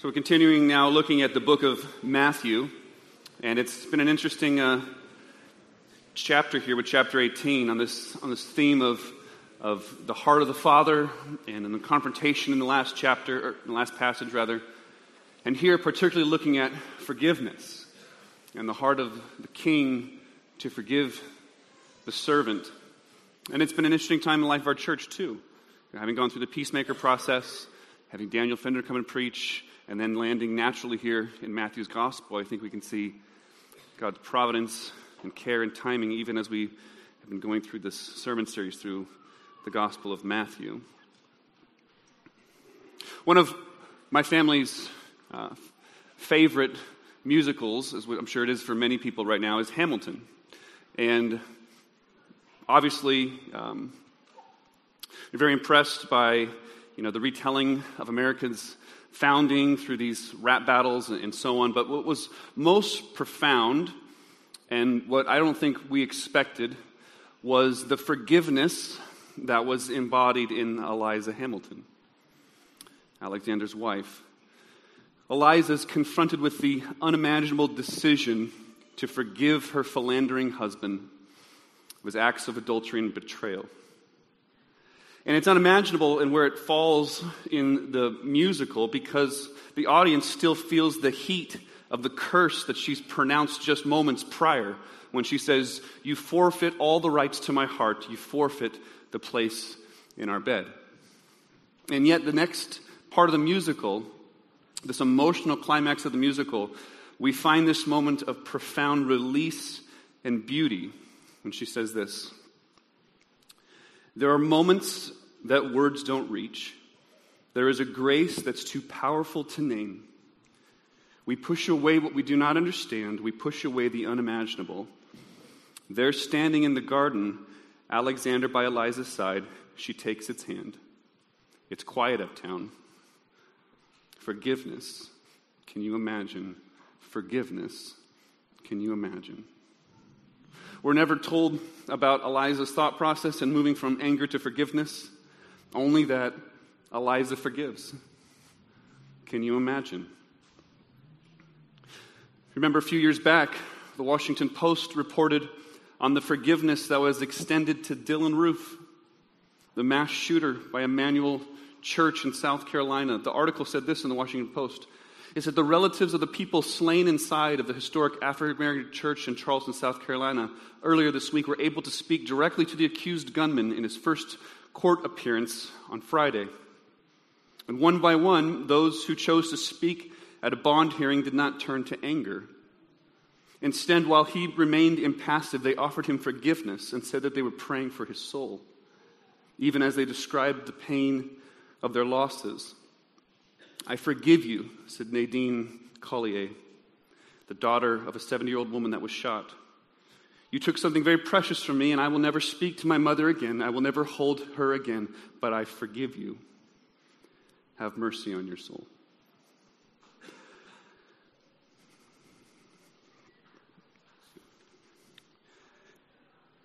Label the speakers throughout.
Speaker 1: So we're continuing now looking at the book of Matthew, and it's been an interesting uh, chapter here with chapter 18 on this on this theme of of the heart of the Father and in the confrontation in the last chapter, or in the last passage rather, and here particularly looking at forgiveness and the heart of the King to forgive the servant. And it's been an interesting time in the life of our church too, having gone through the peacemaker process, having Daniel Fender come and preach and then landing naturally here in Matthew's gospel, I think we can see God's providence and care and timing even as we have been going through this sermon series through the gospel of Matthew. One of my family's uh, favorite musicals, as I'm sure it is for many people right now, is Hamilton. And obviously, um, we're very impressed by you know, the retelling of America's founding through these rap battles and so on. But what was most profound, and what I don't think we expected, was the forgiveness that was embodied in Eliza Hamilton, Alexander's wife. Eliza is confronted with the unimaginable decision to forgive her philandering husband of his acts of adultery and betrayal. And it's unimaginable in where it falls in the musical because the audience still feels the heat of the curse that she's pronounced just moments prior when she says, You forfeit all the rights to my heart, you forfeit the place in our bed. And yet, the next part of the musical, this emotional climax of the musical, we find this moment of profound release and beauty when she says this there are moments that words don't reach. There is a grace that's too powerful to name. We push away what we do not understand, we push away the unimaginable. There, standing in the garden, Alexander by Eliza's side, she takes its hand. It's quiet uptown. Forgiveness. Can you imagine? Forgiveness. Can you imagine? We're never told about Eliza's thought process and moving from anger to forgiveness, only that Eliza forgives. Can you imagine? Remember a few years back, the Washington Post reported on the forgiveness that was extended to Dylann Roof, the mass shooter by Emanuel Church in South Carolina. The article said this in the Washington Post is that the relatives of the people slain inside of the historic African American church in Charleston, South Carolina, earlier this week were able to speak directly to the accused gunman in his first court appearance on Friday. And one by one, those who chose to speak at a bond hearing did not turn to anger. Instead, while he remained impassive, they offered him forgiveness and said that they were praying for his soul, even as they described the pain of their losses. I forgive you, said Nadine Collier, the daughter of a 70 year old woman that was shot. You took something very precious from me, and I will never speak to my mother again. I will never hold her again, but I forgive you. Have mercy on your soul.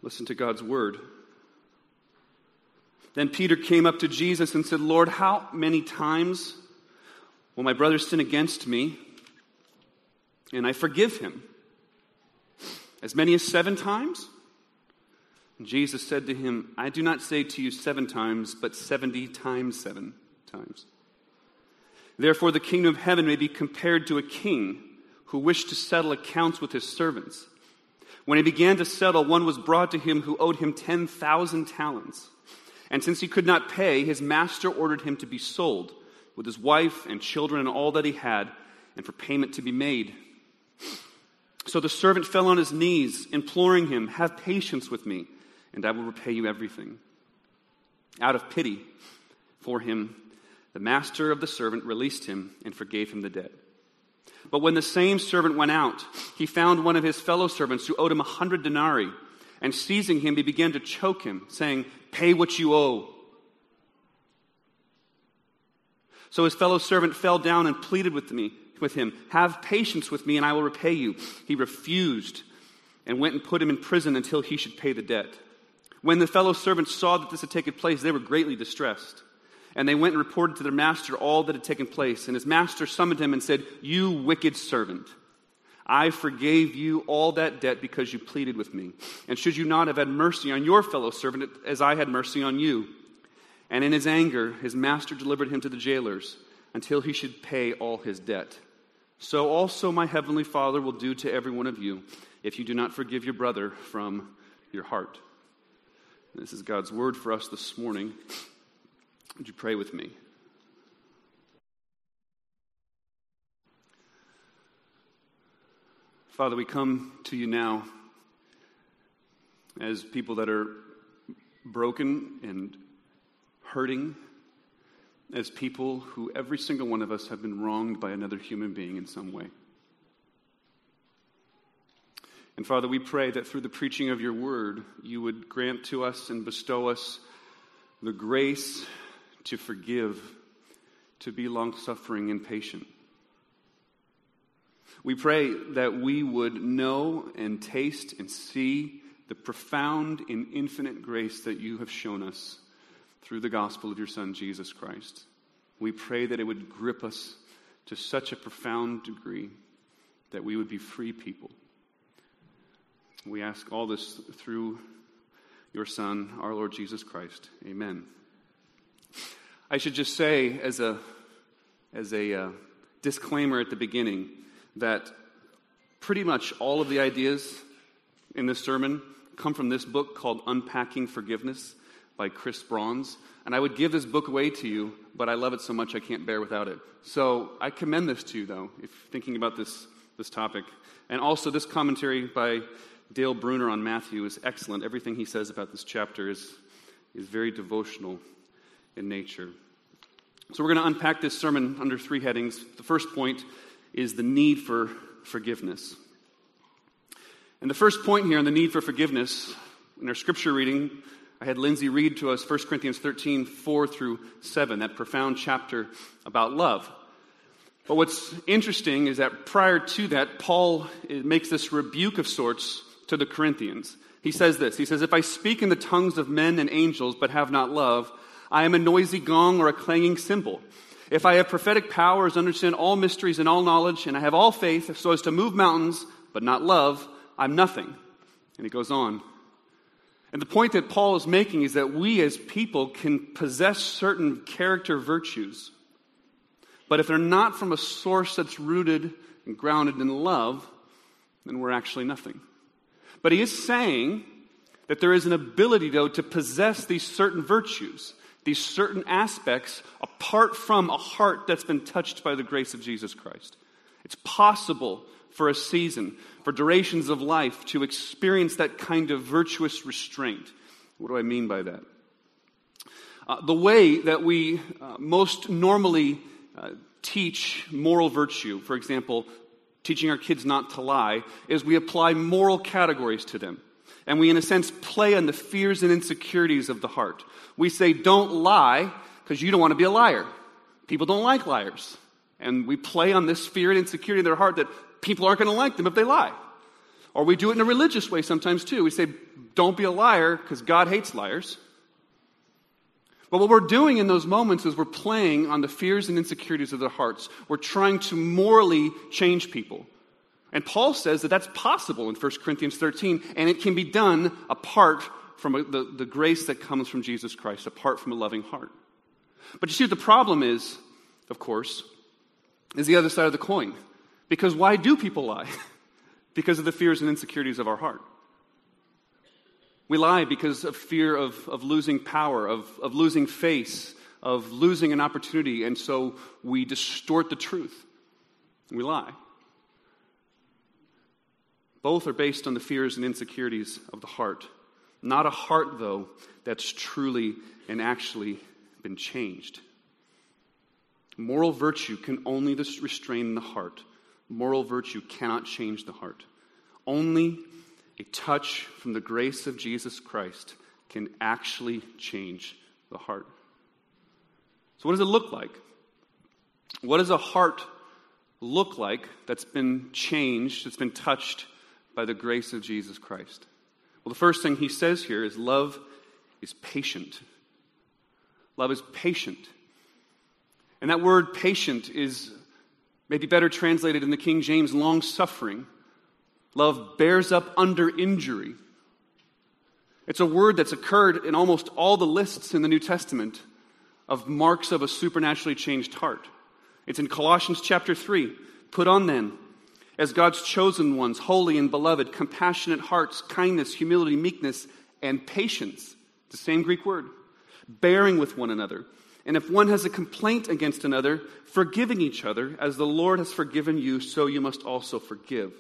Speaker 1: Listen to God's word. Then Peter came up to Jesus and said, Lord, how many times Will my brother sin against me? And I forgive him. As many as seven times? Jesus said to him, I do not say to you seven times, but seventy times seven times. Therefore, the kingdom of heaven may be compared to a king who wished to settle accounts with his servants. When he began to settle, one was brought to him who owed him 10,000 talents. And since he could not pay, his master ordered him to be sold with his wife and children and all that he had, and for payment to be made. So the servant fell on his knees, imploring him, Have patience with me, and I will repay you everything. Out of pity for him, the master of the servant released him and forgave him the debt. But when the same servant went out, he found one of his fellow servants who owed him a hundred denarii. And seizing him, he began to choke him, saying, Pay what you owe. So his fellow servant fell down and pleaded with me with him, "Have patience with me and I will repay you." He refused and went and put him in prison until he should pay the debt. When the fellow servants saw that this had taken place, they were greatly distressed. And they went and reported to their master all that had taken place. And his master summoned him and said, You wicked servant. I forgave you all that debt because you pleaded with me. And should you not have had mercy on your fellow servant as I had mercy on you? And in his anger, his master delivered him to the jailers until he should pay all his debt. So also my heavenly Father will do to every one of you if you do not forgive your brother from your heart. This is God's word for us this morning. Would you pray with me? Father, we come to you now as people that are broken and hurting, as people who every single one of us have been wronged by another human being in some way. And Father, we pray that through the preaching of your word, you would grant to us and bestow us the grace to forgive, to be long suffering and patient. We pray that we would know and taste and see the profound and infinite grace that you have shown us through the gospel of your Son, Jesus Christ. We pray that it would grip us to such a profound degree that we would be free people. We ask all this through your Son, our Lord Jesus Christ. Amen. I should just say, as a, as a uh, disclaimer at the beginning, that pretty much all of the ideas in this sermon come from this book called Unpacking Forgiveness by Chris Brauns. And I would give this book away to you, but I love it so much I can't bear without it. So I commend this to you, though, if thinking about this, this topic. And also, this commentary by Dale Bruner on Matthew is excellent. Everything he says about this chapter is, is very devotional in nature. So we're going to unpack this sermon under three headings. The first point is the need for forgiveness. And the first point here on the need for forgiveness, in our scripture reading, I had Lindsay read to us 1 Corinthians 13, 4 through 7, that profound chapter about love. But what's interesting is that prior to that, Paul eh, makes this rebuke of sorts to the Corinthians. He says this He says, If I speak in the tongues of men and angels but have not love, I am a noisy gong or a clanging cymbal. If I have prophetic powers, understand all mysteries and all knowledge, and I have all faith so as to move mountains, but not love, I'm nothing. And he goes on. And the point that Paul is making is that we as people can possess certain character virtues, but if they're not from a source that's rooted and grounded in love, then we're actually nothing. But he is saying that there is an ability, though, to possess these certain virtues these certain aspects apart from a heart that's been touched by the grace of Jesus Christ. It's possible for a season, for durations of life, to experience that kind of virtuous restraint. What do I mean by that? Uh, the way that we uh, most normally uh, teach moral virtue, for example, teaching our kids not to lie, is we apply moral categories to them. And we, in a sense, play on the fears and insecurities of the heart. We say, don't lie because you don't want to be a liar. People don't like liars. And we play on this fear and insecurity in their heart that people aren't going to like them if they lie. Or we do it in a religious way sometimes too. We say, don't be a liar because God hates liars. But what we're doing in those moments is we're playing on the fears and insecurities of their hearts. We're trying to morally change people. And Paul says that that's possible in 1 Corinthians 13, and it can be done apart from the, the grace that comes from Jesus Christ, apart from a loving heart. But you see, what the problem is, of course, is the other side of the coin. Because why do people lie? because of the fears and insecurities of our heart. We lie because of fear of, of losing power, of, of losing face, of losing an opportunity, and so we distort the truth. We lie. Both are based on the fears and insecurities of the heart. Not a heart, though, that's truly and actually been changed. Moral virtue can only restrain the heart. Moral virtue cannot change the heart. Only a touch from the grace of Jesus Christ can actually change the heart. So, what does it look like? What does a heart look like that's been changed, that's been touched by the grace of Jesus Christ? Well, the first thing he says here is love is patient. Love is patient. And that word patient is maybe better translated in the King James long suffering. Love bears up under injury. It's a word that's occurred in almost all the lists in the New Testament of marks of a supernaturally changed heart. It's in Colossians chapter 3. Put on then, as God's chosen ones, holy and beloved, compassionate hearts, kindness, humility, meekness, and patience. The same Greek word. Bearing with one another. And if one has a complaint against another, forgiving each other, as the Lord has forgiven you, so you must also forgive.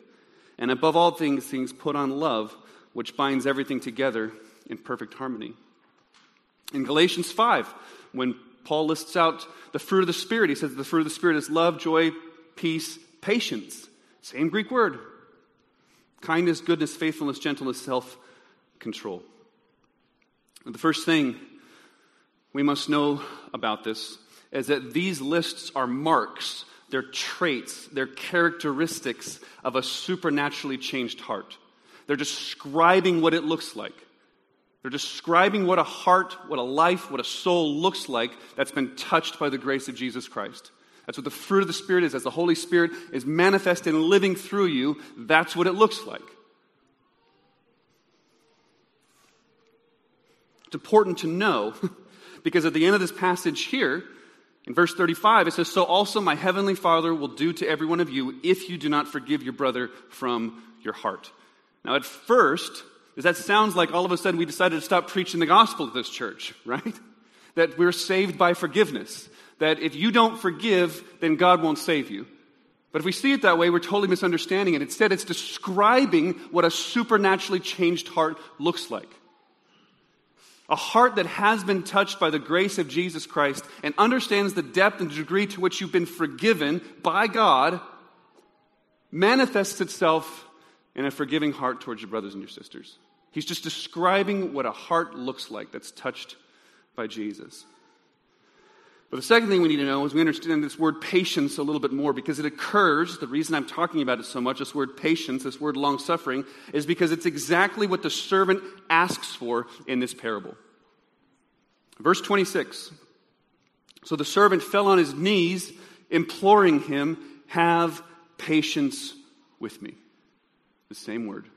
Speaker 1: And above all things, things put on love, which binds everything together in perfect harmony. In Galatians 5, when Paul lists out the fruit of the Spirit, he says the fruit of the Spirit is love, joy, peace, patience. Same Greek word. Kindness, goodness, faithfulness, gentleness, self control. The first thing we must know about this is that these lists are marks, they're traits, they're characteristics of a supernaturally changed heart. They're describing what it looks like. They're describing what a heart, what a life, what a soul looks like that's been touched by the grace of Jesus Christ. That's what the fruit of the Spirit is. As the Holy Spirit is manifest and living through you, that's what it looks like. It's important to know because at the end of this passage here, in verse 35, it says, So also my heavenly Father will do to every one of you if you do not forgive your brother from your heart. Now, at first, that sounds like all of a sudden we decided to stop preaching the gospel at this church, right? That we're saved by forgiveness. That if you don't forgive, then God won't save you. But if we see it that way, we're totally misunderstanding it. Instead, it's describing what a supernaturally changed heart looks like. A heart that has been touched by the grace of Jesus Christ and understands the depth and degree to which you've been forgiven by God manifests itself in a forgiving heart towards your brothers and your sisters. He's just describing what a heart looks like that's touched by Jesus. But the second thing we need to know is we understand this word patience a little bit more because it occurs. The reason I'm talking about it so much, this word patience, this word long suffering, is because it's exactly what the servant asks for in this parable. Verse 26. So the servant fell on his knees, imploring him, Have patience with me. The same word.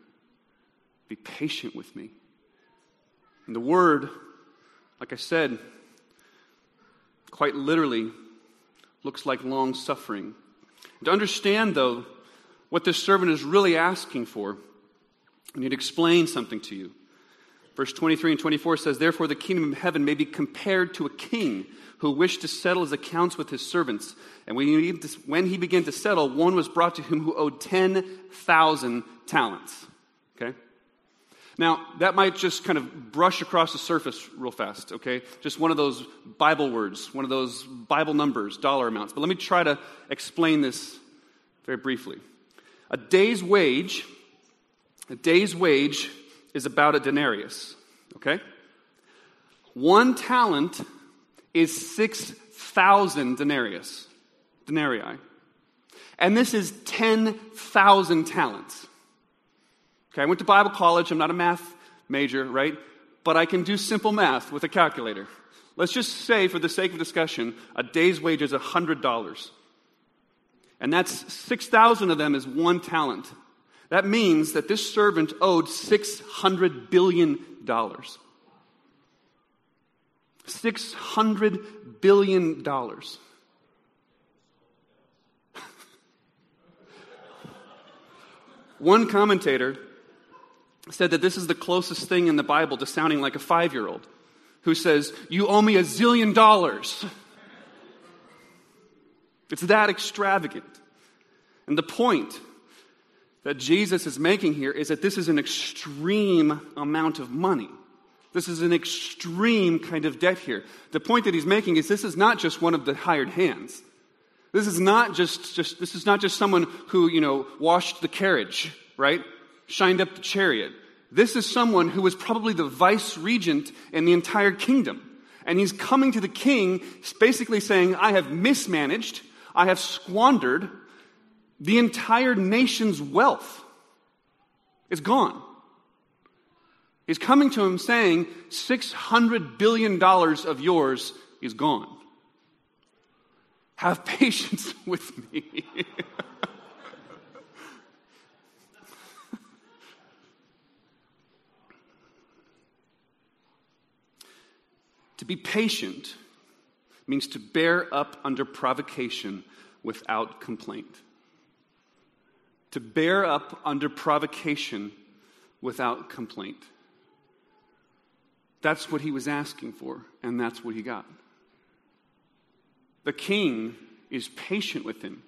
Speaker 1: Be patient with me. And the word, like I said, quite literally looks like long suffering. To understand, though, what this servant is really asking for, I need to explain something to you. Verse 23 and 24 says, Therefore, the kingdom of heaven may be compared to a king who wished to settle his accounts with his servants. And when he, when he began to settle, one was brought to him who owed 10,000 talents. Now, that might just kind of brush across the surface real fast, okay? Just one of those Bible words, one of those Bible numbers, dollar amounts. But let me try to explain this very briefly. A day's wage, a day's wage is about a denarius, okay? One talent is 6,000 denarius, denarii. And this is 10,000 talents. Okay, I went to Bible college. I'm not a math major, right? But I can do simple math with a calculator. Let's just say, for the sake of discussion, a day's wage is $100. And that's 6,000 of them is one talent. That means that this servant owed $600 billion. $600 billion. One commentator said that this is the closest thing in the Bible to sounding like a five year old who says, You owe me a zillion dollars. It's that extravagant. And the point that Jesus is making here is that this is an extreme amount of money. This is an extreme kind of debt here. The point that he's making is this is not just one of the hired hands. This is not just, just this is not just someone who, you know, washed the carriage, right? Shined up the chariot. This is someone who was probably the vice regent in the entire kingdom. And he's coming to the king, basically saying, I have mismanaged, I have squandered the entire nation's wealth. It's gone. He's coming to him saying, $600 billion of yours is gone. Have patience with me. be patient means to bear up under provocation without complaint. To bear up under provocation without complaint. That's what he was asking for, and that's what he got. The king is patient with him.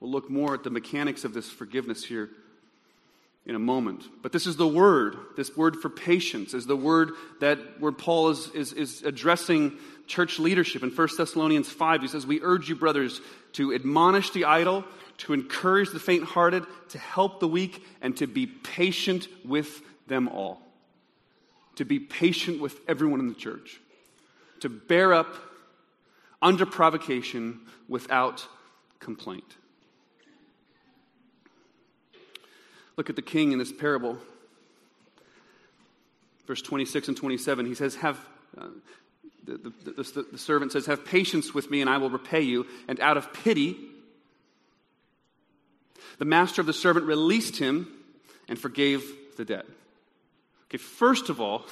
Speaker 1: We'll look more at the mechanics of this forgiveness here in a moment. But this is the word. This word for patience is the word that where Paul is, is, is addressing church leadership. In 1 Thessalonians 5, he says, We urge you, brothers, to admonish the idle, to encourage the faint hearted, to help the weak, and to be patient with them all. To be patient with everyone in the church. To bear up under provocation without complaint. Look at the king in this parable. Verse 26 and 27, he says, Have. Uh, the, the, the, the servant says, Have patience with me, and I will repay you. And out of pity, the master of the servant released him and forgave the debt. Okay, first of all,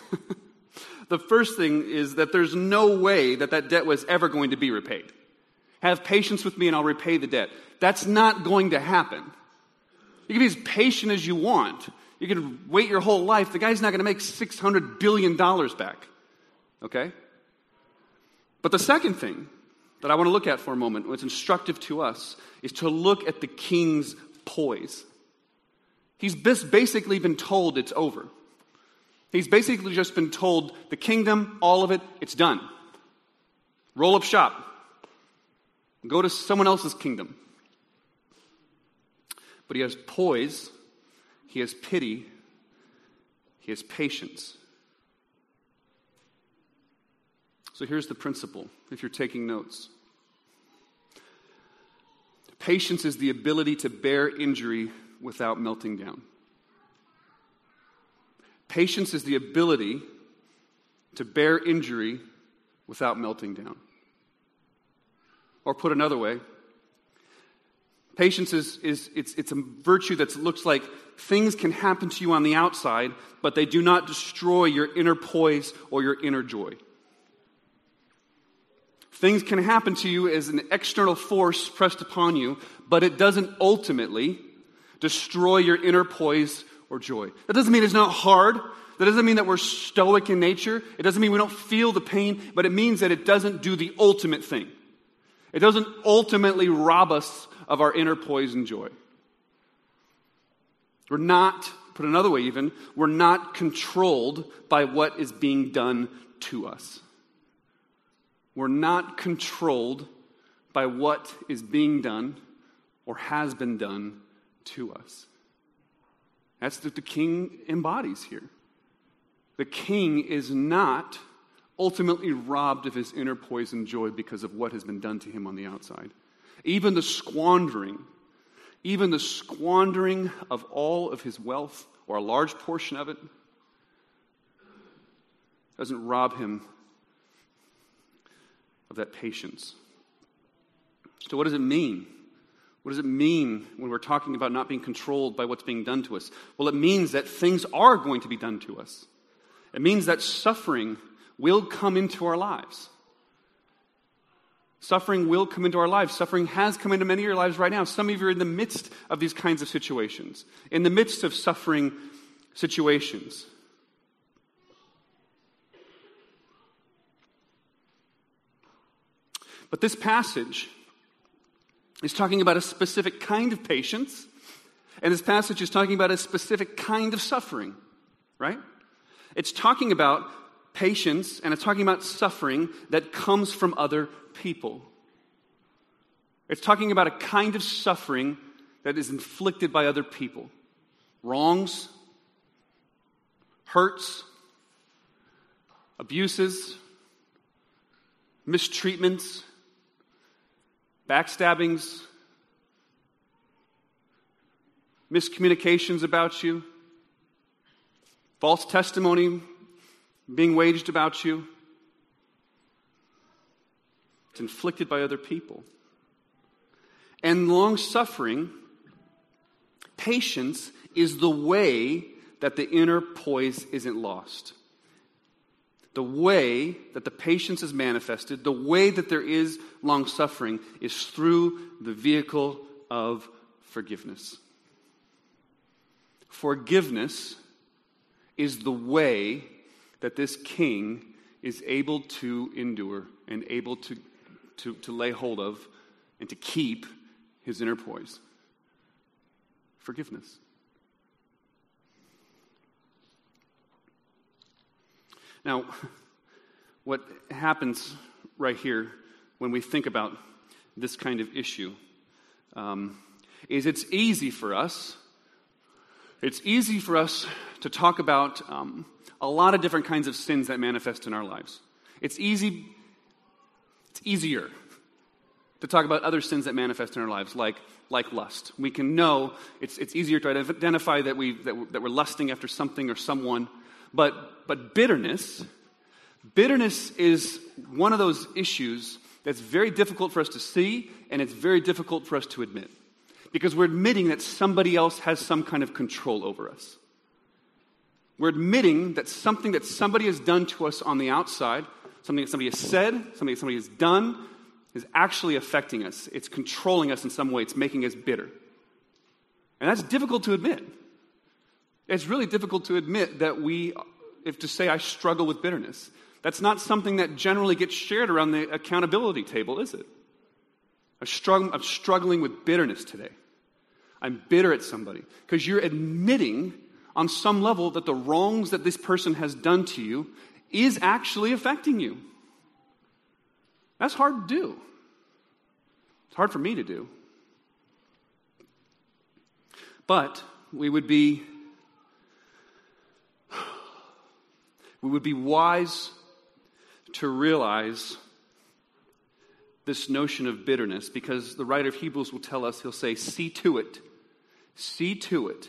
Speaker 1: the first thing is that there's no way that that debt was ever going to be repaid. Have patience with me and I'll repay the debt. That's not going to happen. You can be as patient as you want. You can wait your whole life. The guy's not going to make $600 billion back. Okay? But the second thing that I want to look at for a moment, what's instructive to us, is to look at the king's poise. He's basically been told it's over. He's basically just been told the kingdom, all of it, it's done. Roll up shop. Go to someone else's kingdom but he has poise, he has pity, he has patience. So here's the principle if you're taking notes patience is the ability to bear injury without melting down. Patience is the ability to bear injury without melting down. Or put another way, Patience is, is it's, it's a virtue that looks like things can happen to you on the outside, but they do not destroy your inner poise or your inner joy. Things can happen to you as an external force pressed upon you, but it doesn't ultimately destroy your inner poise or joy. That doesn't mean it's not hard. That doesn't mean that we're stoic in nature. It doesn't mean we don't feel the pain, but it means that it doesn't do the ultimate thing. It doesn't ultimately rob us of our inner poise and joy. We're not, put another way even, we're not controlled by what is being done to us. We're not controlled by what is being done or has been done to us. That's what the king embodies here. The king is not ultimately robbed of his inner poise and joy because of what has been done to him on the outside. Even the squandering, even the squandering of all of his wealth, or a large portion of it, doesn't rob him of that patience. So, what does it mean? What does it mean when we're talking about not being controlled by what's being done to us? Well, it means that things are going to be done to us. It means that suffering will come into our lives. Suffering will come into our lives. Suffering has come into many of your lives right now. Some of you are in the midst of these kinds of situations, in the midst of suffering situations. But this passage is talking about a specific kind of patience, and this passage is talking about a specific kind of suffering, right? It's talking about patience and it's talking about suffering that comes from other people. It's talking about a kind of suffering that is inflicted by other people wrongs, hurts, abuses, mistreatments, backstabbings, miscommunications about you, false testimony being waged about you. It's inflicted by other people. And long suffering, patience, is the way that the inner poise isn't lost. The way that the patience is manifested, the way that there is long suffering, is through the vehicle of forgiveness. Forgiveness is the way that this king is able to endure and able to, to, to lay hold of and to keep his inner poise. Forgiveness. Now, what happens right here when we think about this kind of issue um, is it's easy for us. It's easy for us to talk about um, a lot of different kinds of sins that manifest in our lives. It's easy, it's easier to talk about other sins that manifest in our lives, like, like lust. We can know it's, it's easier to identify that, we, that, that we're lusting after something or someone, but, but bitterness, bitterness is one of those issues that's very difficult for us to see and it's very difficult for us to admit because we're admitting that somebody else has some kind of control over us. We're admitting that something that somebody has done to us on the outside, something that somebody has said, something that somebody has done, is actually affecting us. It's controlling us in some way, it's making us bitter. And that's difficult to admit. It's really difficult to admit that we, if to say I struggle with bitterness, that's not something that generally gets shared around the accountability table, is it? I'm, strugg- I'm struggling with bitterness today. I'm bitter at somebody because you're admitting on some level that the wrongs that this person has done to you is actually affecting you. That's hard to do. It's hard for me to do. But we would be we would be wise to realize this notion of bitterness because the writer of Hebrews will tell us, he'll say, See to it, see to it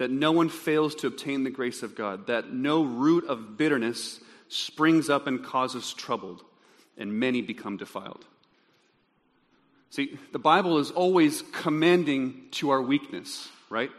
Speaker 1: that no one fails to obtain the grace of God, that no root of bitterness springs up and causes trouble and many become defiled. See, the Bible is always commanding to our weakness, right?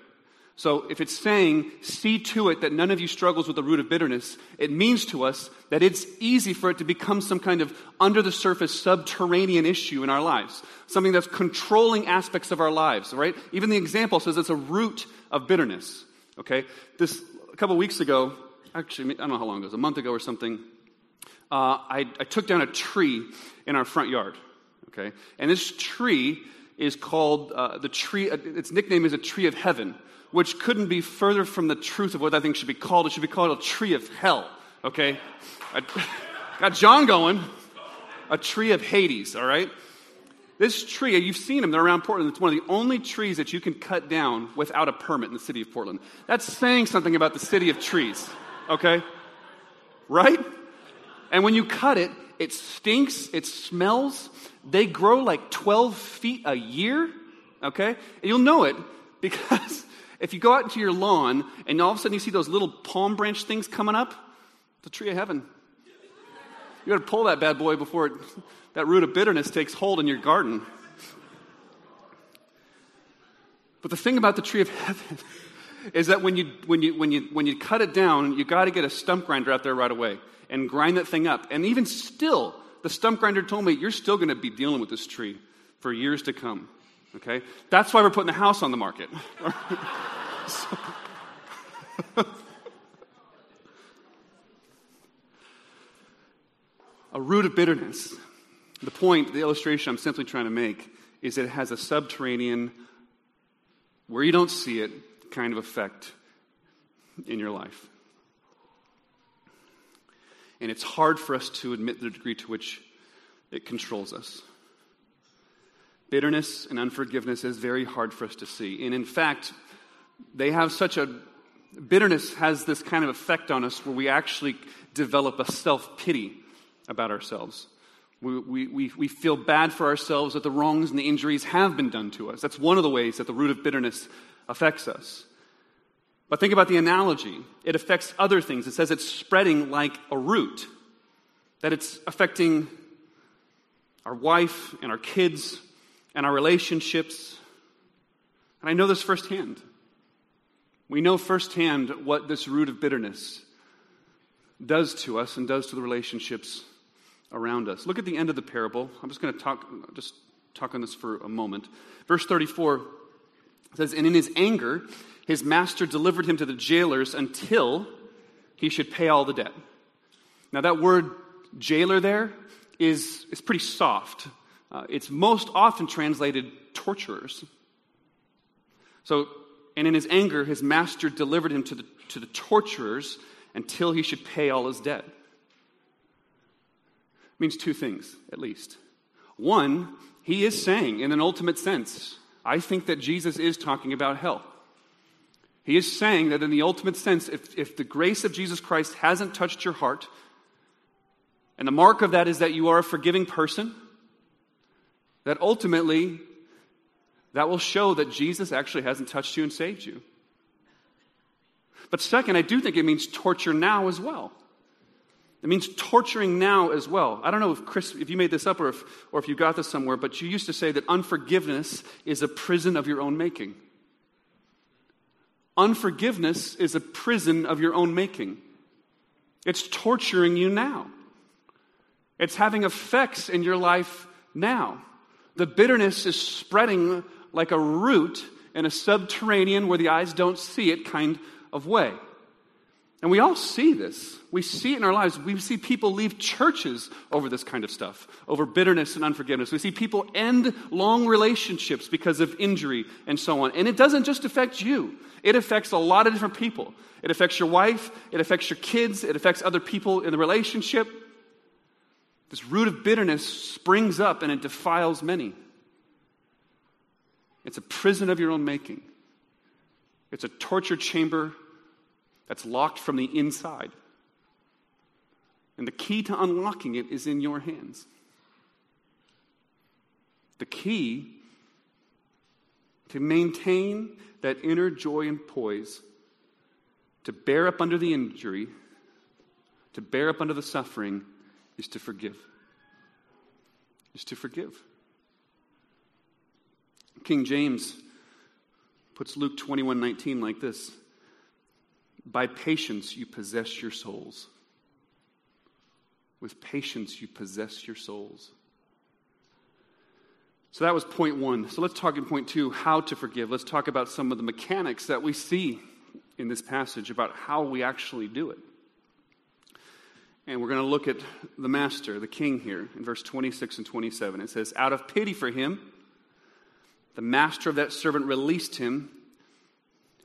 Speaker 1: So if it's saying, see to it that none of you struggles with the root of bitterness, it means to us that it's easy for it to become some kind of under the surface subterranean issue in our lives. Something that's controlling aspects of our lives, right? Even the example says it's a root of bitterness. Okay? This, a couple weeks ago, actually, I don't know how long ago, it was a month ago or something, uh, I, I took down a tree in our front yard. Okay, and this tree is called uh, the tree. Uh, its nickname is a tree of heaven, which couldn't be further from the truth of what I think should be called. It should be called a tree of hell. Okay, I, got John going. A tree of Hades. All right. This tree, you've seen them, they're around Portland. It's one of the only trees that you can cut down without a permit in the city of Portland. That's saying something about the city of trees, okay? Right? And when you cut it, it stinks, it smells. They grow like 12 feet a year, okay? And you'll know it because if you go out into your lawn and all of a sudden you see those little palm branch things coming up, the tree of heaven. You got to pull that bad boy before it, that root of bitterness takes hold in your garden. But the thing about the tree of heaven is that when you, when you, when you, when you cut it down, you got to get a stump grinder out there right away and grind that thing up. And even still, the stump grinder told me, you're still going to be dealing with this tree for years to come. Okay? That's why we're putting the house on the market. a root of bitterness. The point, the illustration I'm simply trying to make is it has a subterranean, where you don't see it, kind of effect in your life. And it's hard for us to admit the degree to which it controls us. Bitterness and unforgiveness is very hard for us to see. And in fact, they have such a bitterness has this kind of effect on us where we actually develop a self pity about ourselves. We, we, we, feel bad for ourselves that the wrongs and the injuries have been done to us. That's one of the ways that the root of bitterness affects us. But think about the analogy. It affects other things. It says it's spreading like a root, that it's affecting our wife and our kids and our relationships. And I know this firsthand. We know firsthand what this root of bitterness does to us and does to the relationships around us. Look at the end of the parable. I'm just going to talk just talk on this for a moment. Verse 34 says, And in his anger, his master delivered him to the jailers until he should pay all the debt. Now, that word jailer there is, is pretty soft. Uh, it's most often translated torturers. So, and in his anger, his master delivered him to the, to the torturers until he should pay all his debt. It means two things, at least. One, he is saying, in an ultimate sense, I think that Jesus is talking about hell. He is saying that in the ultimate sense, if, if the grace of Jesus Christ hasn't touched your heart, and the mark of that is that you are a forgiving person, that ultimately that will show that Jesus actually hasn't touched you and saved you. But second, I do think it means torture now as well. It means torturing now as well. I don't know if Chris, if you made this up or if, or if you got this somewhere, but you used to say that unforgiveness is a prison of your own making. Unforgiveness is a prison of your own making. It's torturing you now. It's having effects in your life now. The bitterness is spreading like a root in a subterranean where the eyes don't see it kind of way. And we all see this. We see it in our lives. We see people leave churches over this kind of stuff, over bitterness and unforgiveness. We see people end long relationships because of injury and so on. And it doesn't just affect you, it affects a lot of different people. It affects your wife, it affects your kids, it affects other people in the relationship. This root of bitterness springs up and it defiles many. It's a prison of your own making. It's a torture chamber that's locked from the inside. And the key to unlocking it is in your hands. The key to maintain that inner joy and poise, to bear up under the injury, to bear up under the suffering, is to forgive. Is to forgive. King James puts Luke 21 19 like this by patience, you possess your souls. With patience, you possess your souls. So that was point one. So let's talk in point two how to forgive. Let's talk about some of the mechanics that we see in this passage about how we actually do it. And we're going to look at the master, the king here, in verse 26 and 27. It says, Out of pity for him, the master of that servant released him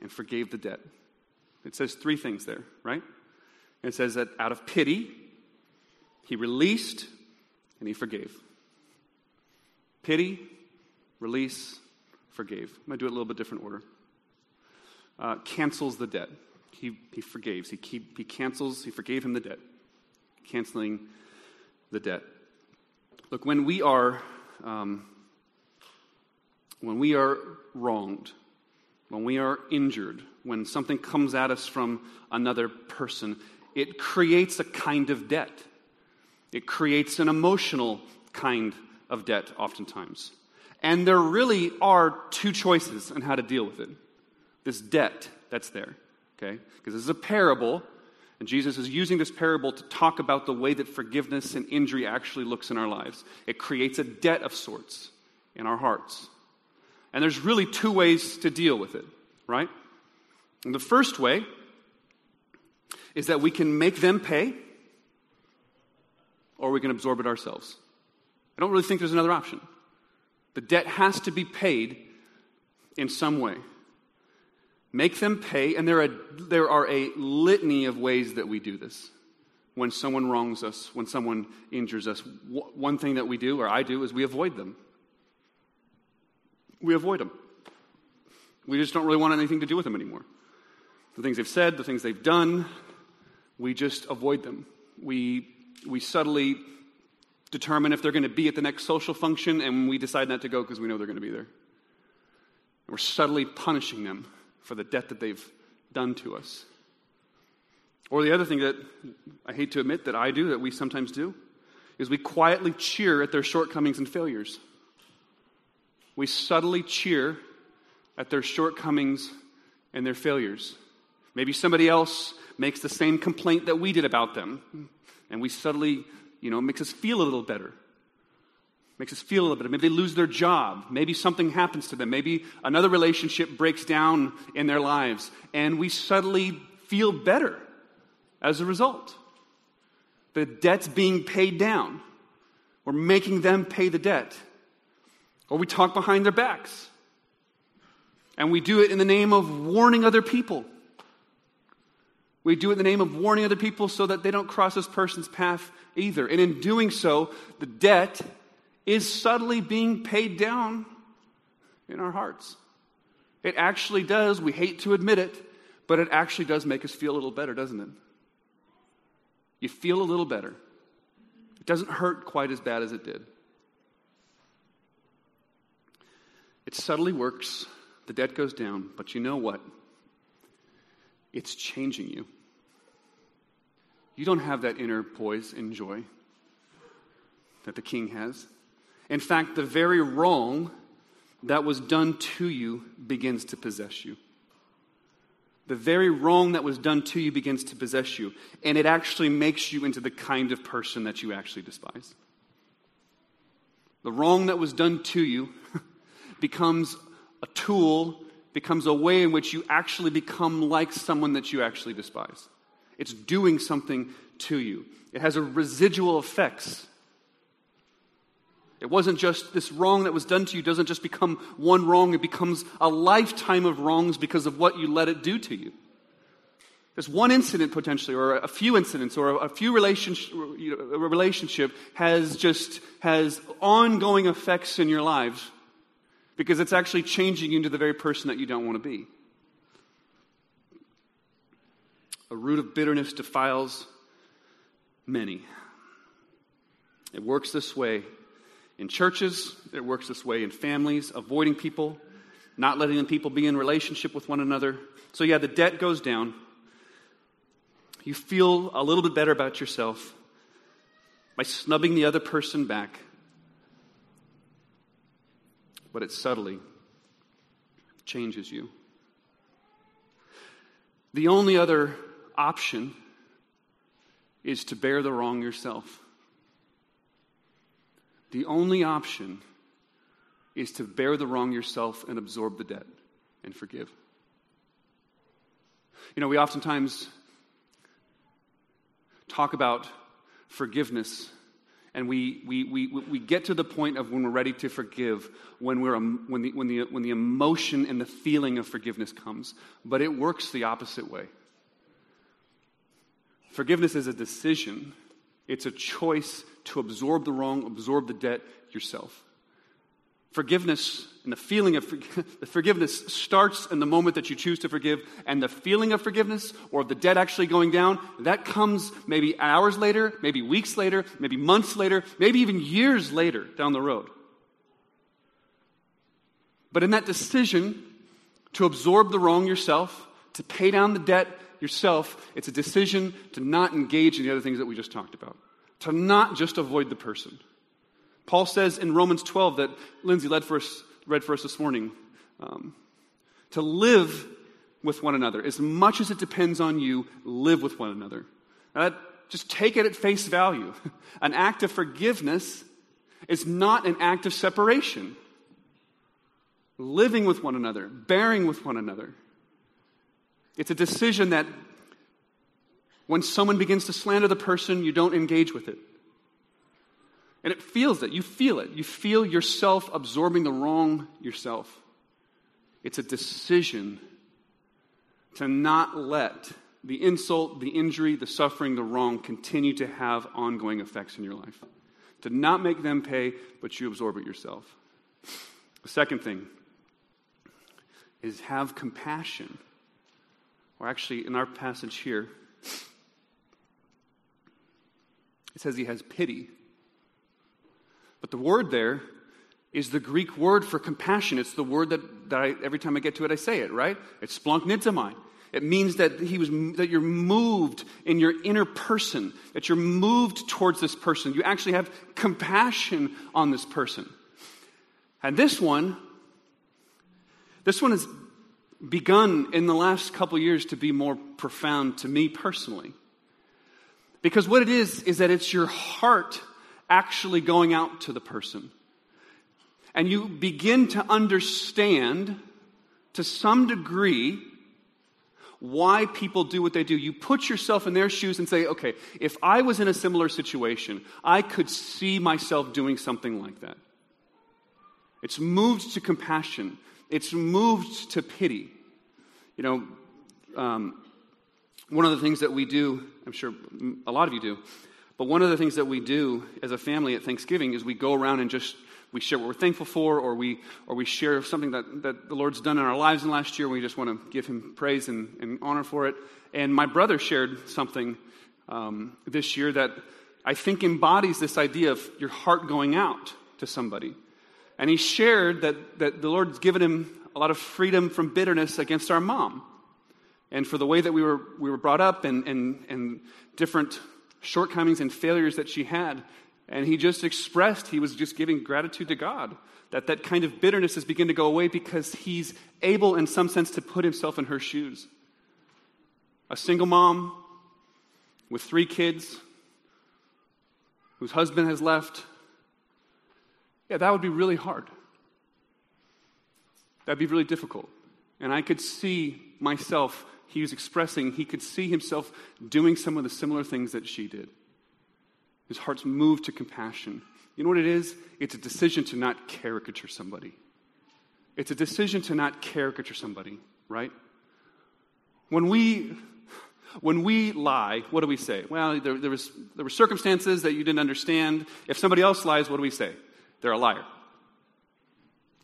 Speaker 1: and forgave the debt. It says three things there, right? It says that out of pity, he released and he forgave. Pity, release, forgave. I'm going to do it a little bit different order. Uh, cancels the debt. He, he forgives. He, keep, he cancels, he forgave him the debt. Canceling the debt. Look, when we are, um, when we are wronged, when we are injured, when something comes at us from another person, it creates a kind of debt. It creates an emotional kind of debt, oftentimes. And there really are two choices on how to deal with it this debt that's there, okay? Because this is a parable, and Jesus is using this parable to talk about the way that forgiveness and injury actually looks in our lives. It creates a debt of sorts in our hearts. And there's really two ways to deal with it, right? And the first way is that we can make them pay or we can absorb it ourselves. I don't really think there's another option. The debt has to be paid in some way. Make them pay, and there are, there are a litany of ways that we do this. When someone wrongs us, when someone injures us, one thing that we do, or I do, is we avoid them we avoid them. We just don't really want anything to do with them anymore. The things they've said, the things they've done, we just avoid them. We, we subtly determine if they're going to be at the next social function, and we decide not to go because we know they're going to be there. We're subtly punishing them for the debt that they've done to us. Or the other thing that I hate to admit that I do, that we sometimes do, is we quietly cheer at their shortcomings and failures. we subtly cheer at their shortcomings and their failures. Maybe somebody else makes the same complaint that we did about them, and we subtly, you know, makes us feel a little better. Makes us feel a little better. Maybe they lose their job. Maybe something happens to them. Maybe another relationship breaks down in their lives, and we subtly feel better as a result. The debt's being paid down. We're making them pay the debt. Or we talk behind their backs. And we do it in the name of warning other people. We do it in the name of warning other people so that they don't cross this person's path either. And in doing so, the debt is subtly being paid down in our hearts. It actually does. We hate to admit it, but it actually does make us feel a little better, doesn't it? You feel a little better. It doesn't hurt quite as bad as it did. It subtly works the debt goes down, but you know what? It's changing you. You don't have that inner poise and joy that the king has. In fact, the very wrong that was done to you begins to possess you. The very wrong that was done to you begins to possess you, and it actually makes you into the kind of person that you actually despise. The wrong that was done to you becomes a tool becomes a way in which you actually become like someone that you actually despise. It's doing something to you, it has a residual effects. It wasn't just this wrong that was done to you, doesn't just become one wrong, it becomes a lifetime of wrongs because of what you let it do to you. There's one incident potentially, or a few incidents, or a few relationship, you know, a relationship has just has ongoing effects in your lives because it's actually changing you into the very person that you don't want to be. A root of bitterness defiles many. It works this way in churches, it works this way in families, avoiding people, not letting people be in relationship with one another. So, yeah, the debt goes down. You feel a little bit better about yourself by snubbing the other person back but it subtly changes you. The only other option is to bear the wrong yourself. The only option is to bear the wrong yourself and absorb the debt and forgive. You know, we oftentimes talk about forgiveness and we, we, we, we get to the point of when we're ready to forgive, when, we're, um, when, the, when, the, when the emotion and the feeling of forgiveness comes. But it works the opposite way. Forgiveness is a decision, it's a choice to absorb the wrong, absorb the debt yourself. Forgiveness and the feeling of the forgiveness starts in the moment that you choose to forgive, and the feeling of forgiveness or of the debt actually going down, that comes maybe hours later, maybe weeks later, maybe months later, maybe even years later down the road. But in that decision to absorb the wrong yourself, to pay down the debt yourself, it's a decision to not engage in the other things that we just talked about, to not just avoid the person. Paul says in Romans 12 that Lindsay led for us, read for us this morning um, to live with one another. As much as it depends on you, live with one another. That, just take it at face value. An act of forgiveness is not an act of separation. Living with one another, bearing with one another. It's a decision that when someone begins to slander the person, you don't engage with it. And it feels it. You feel it. You feel yourself absorbing the wrong yourself. It's a decision to not let the insult, the injury, the suffering, the wrong continue to have ongoing effects in your life. To not make them pay, but you absorb it yourself. The second thing is have compassion. Or actually, in our passage here, it says he has pity but the word there is the Greek word for compassion. It's the word that, that I, every time I get to it, I say it, right? It's splanchnizomai. It means that he was that you're moved in your inner person, that you're moved towards this person. You actually have compassion on this person. And this one This one has begun in the last couple years to be more profound to me personally. Because what it is, is that it's your heart actually going out to the person. And you begin to understand to some degree why people do what they do. You put yourself in their shoes and say, okay, if I was in a similar situation, I could see myself doing something like that. It's moved to compassion, it's moved to pity. You know, um, one of the things that we do, I'm sure a lot of you do, but one of the things that we do as a family at Thanksgiving is we go around and just we share what we're thankful for, or we or we share something that, that the Lord's done in our lives in the last year. We just want to give Him praise and, and honor for it. And my brother shared something um, this year that I think embodies this idea of your heart going out to somebody. And he shared that, that the Lord's given him a lot of freedom from bitterness against our mom and for the way that we were, we were brought up and, and, and different shortcomings and failures that she had. And he just expressed, he was just giving gratitude to God that that kind of bitterness has begun to go away because he's able, in some sense, to put himself in her shoes. A single mom with three kids whose husband has left. Yeah, that would be really hard. That'd be really difficult. And I could see myself, he was expressing, he could see himself doing some of the similar things that she did. His heart's moved to compassion. You know what it is? It's a decision to not caricature somebody. It's a decision to not caricature somebody, right? When we when we lie, what do we say? Well, there, there, was, there were circumstances that you didn't understand. If somebody else lies, what do we say? They're a liar.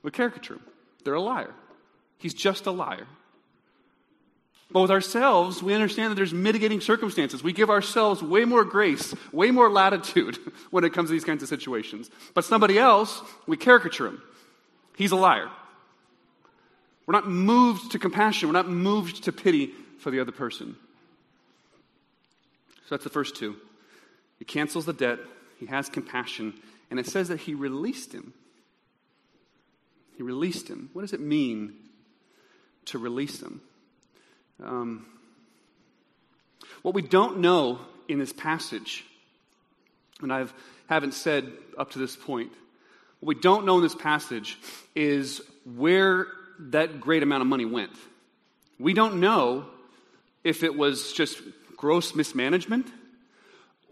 Speaker 1: We caricature them. They're a liar. He's just a liar. But with ourselves, we understand that there's mitigating circumstances. We give ourselves way more grace, way more latitude when it comes to these kinds of situations. But somebody else, we caricature him. He's a liar. We're not moved to compassion, we're not moved to pity for the other person. So that's the first two. He cancels the debt, he has compassion, and it says that he released him. He released him. What does it mean to release him? Um, what we don't know in this passage, and I haven't said up to this point, what we don't know in this passage is where that great amount of money went. We don't know if it was just gross mismanagement,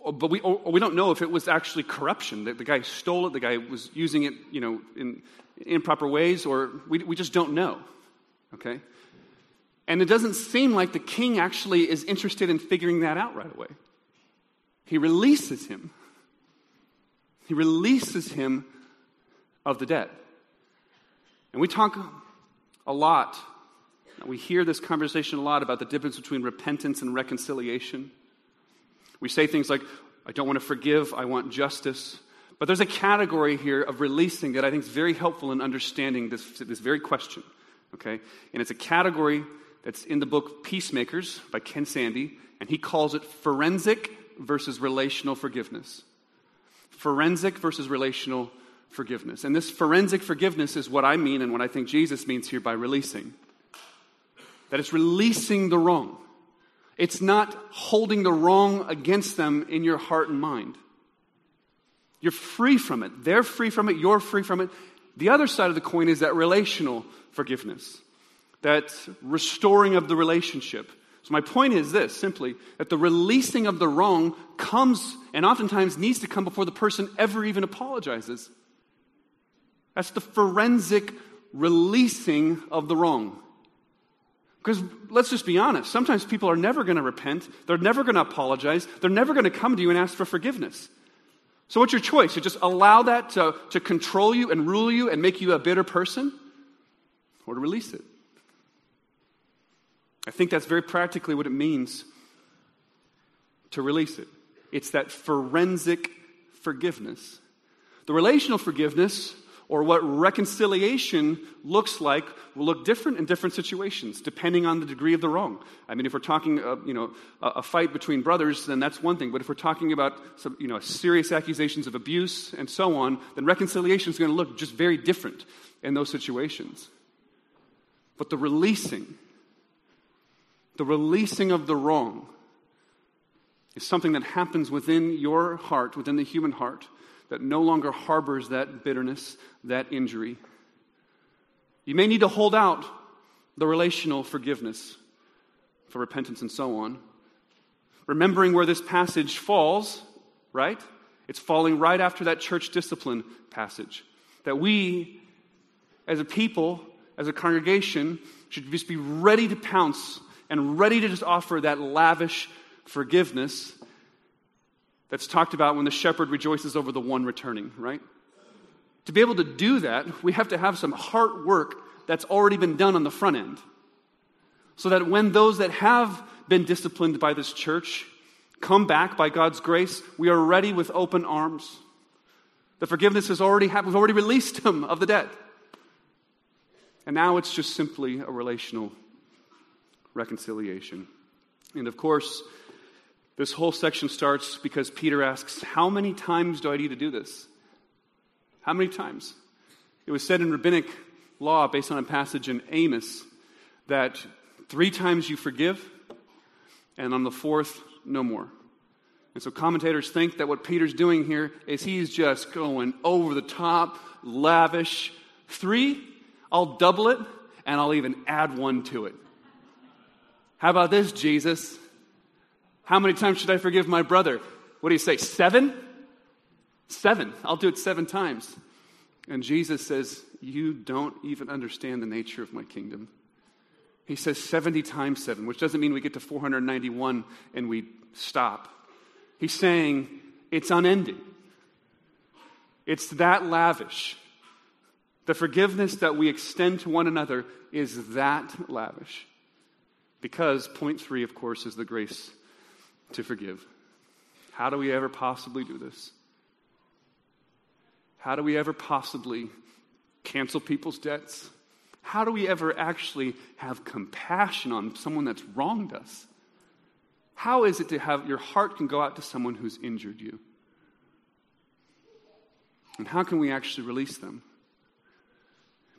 Speaker 1: Oh, but we, or we don't know if it was actually corruption, that the guy stole it, the guy was using it, you know, in improper ways, or we, we just don't know, okay? And it doesn't seem like the king actually is interested in figuring that out right away. He releases him. He releases him of the debt. And we talk a lot, we hear this conversation a lot about the difference between repentance and reconciliation. We say things like, I don't want to forgive, I want justice. But there's a category here of releasing that I think is very helpful in understanding this, this very question. Okay? And it's a category that's in the book Peacemakers by Ken Sande, and he calls it forensic versus relational forgiveness. Forensic versus relational forgiveness. And this forensic forgiveness is what I mean and what I think Jesus means here by releasing. That it's releasing the wrong. It's not holding the wrong against them in your heart and mind. You're free from it. They're free from it. You're free from it. The other side of the coin is that relational forgiveness that restoring of the relationship. So, my point is this simply that the releasing of the wrong comes and oftentimes needs to come before the person ever even apologizes. That's the forensic releasing of the wrong. Because let's just be honest, sometimes people are never going to repent, they're never going to apologize, they're never going to come to you and ask for forgiveness. So, what's your choice? To just allow that to, to control you and rule you and make you a bitter person? Or to release it? I think that's very practically what it means to release it. It's that forensic forgiveness. The relational forgiveness, or what reconciliation looks like, will look different in different situations, depending on the degree of the wrong. I mean, if we're talking, uh, you know, a, a, fight between brothers, then that's one thing. But if we're talking about, some, you know, serious accusations of abuse and so on, then reconciliation is going to look just very different in those situations. But the releasing, the releasing of the wrong, is something that happens within your heart, within the human heart, that no longer harbors that bitterness, that injury. You may need to hold out the relational forgiveness for repentance and so on. Remembering where this passage falls, right? It's falling right after that church discipline passage. That we, as a people, as a congregation, should just be ready to pounce and ready to just offer that lavish forgiveness that's talked about when the shepherd rejoices over the one returning, right? To be able to do that, we have to have some heart work that's already been done on the front end. So that when those that have been disciplined by this church come back by God's grace, we are ready with open arms. The forgiveness has already happened, we've already released them of the debt. And now it's just simply a relational reconciliation. And of course, this whole section starts because Peter asks, How many times do I need to do this? How many times? It was said in rabbinic law, based on a passage in Amos, that three times you forgive, and on the fourth, no more. And so commentators think that what Peter's doing here is he's just going over the top, lavish. Three, I'll double it, and I'll even add one to it. How about this, Jesus? How many times should I forgive my brother? What do you say? Seven? Seven. I'll do it seven times. And Jesus says, You don't even understand the nature of my kingdom. He says 70 times 7, which doesn't mean we get to 491 and we stop. He's saying it's unending, it's that lavish. The forgiveness that we extend to one another is that lavish. Because, point three, of course, is the grace to forgive. How do we ever possibly do this? How do we ever possibly cancel people's debts? How do we ever actually have compassion on someone that's wronged us? How is it to have your heart can go out to someone who's injured you? And how can we actually release them?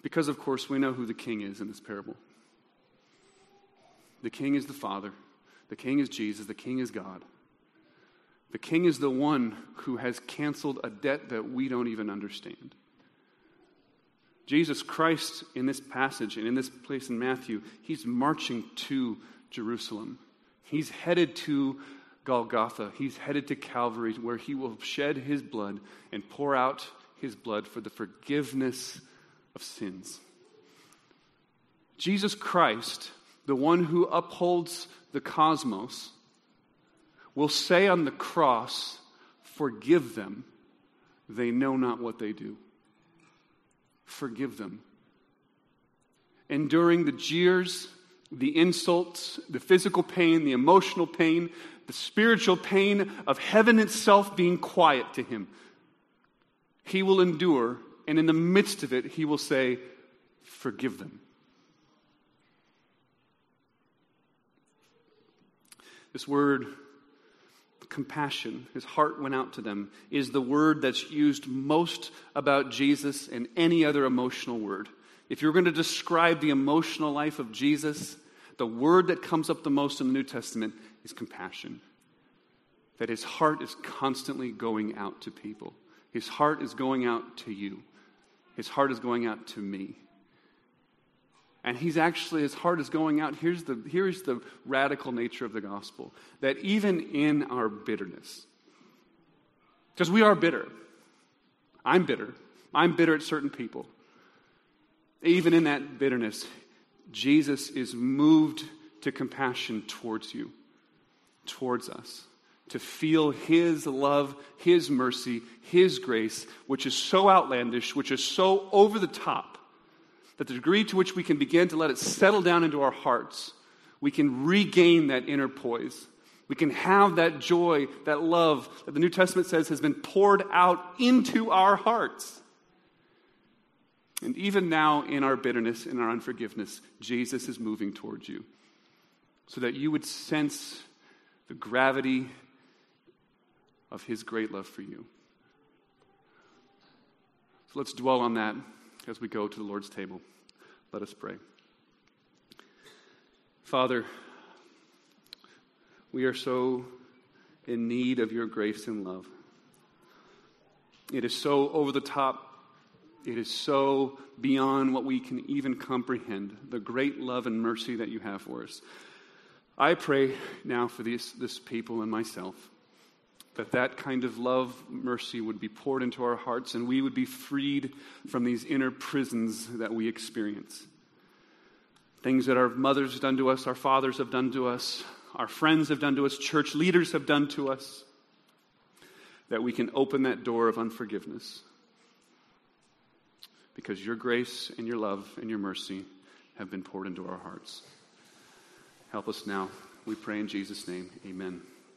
Speaker 1: Because, of course, we know who the king is in this parable. The king is the Father, the king is Jesus, the king is God. The king is the one who has canceled a debt that we don't even understand. Jesus Christ, in this passage and in this place in Matthew, he's marching to Jerusalem. He's headed to Golgotha. He's headed to Calvary, where he will shed his blood and pour out his blood for the forgiveness of sins. Jesus Christ, the one who upholds the cosmos, will say on the cross, Forgive them. They know not what they do. Forgive them. Enduring the jeers, the insults, the physical pain, the emotional pain, the spiritual pain of heaven itself being quiet to him. He will endure, and in the midst of it, he will say, Forgive them. This word, compassion, his heart went out to them, is the word that's used most about Jesus and any other emotional word. If you're going to describe the emotional life of Jesus, the word that comes up the most in the New Testament is compassion. That his heart is constantly going out to people. His heart is going out to you. His heart is going out to me. And he's actually, his heart is going out. Here's the, here's the radical nature of the gospel that even in our bitterness, because we are bitter, I'm bitter, I'm bitter at certain people. Even in that bitterness, Jesus is moved to compassion towards you, towards us, to feel His love, His mercy, His grace, which is so outlandish, which is so over the top that the degree to which we can begin to let it settle down into our hearts, we can regain that inner poise. We can have that joy, that love that the New Testament says has been poured out into our hearts. And even now, in our bitterness, in our unforgiveness, Jesus is moving towards you so that you would sense the gravity of his great love for you. So let's dwell on that as we go to the Lord's table. Let us pray. Father, we are so in need of your grace and love. It is so over the top. It is so beyond what we can even comprehend, the great love and mercy that you have for us. I pray now for this, this people and myself that that kind of love, mercy would be poured into our hearts and we would be freed from these inner prisons that we experience. Things that our mothers have done to us, our fathers have done to us, our friends have done to us, church leaders have done to us, that we can open that door of unforgiveness. Because your grace and your love and your mercy have been poured into our hearts. Help us now. We pray in Jesus' name. Amen.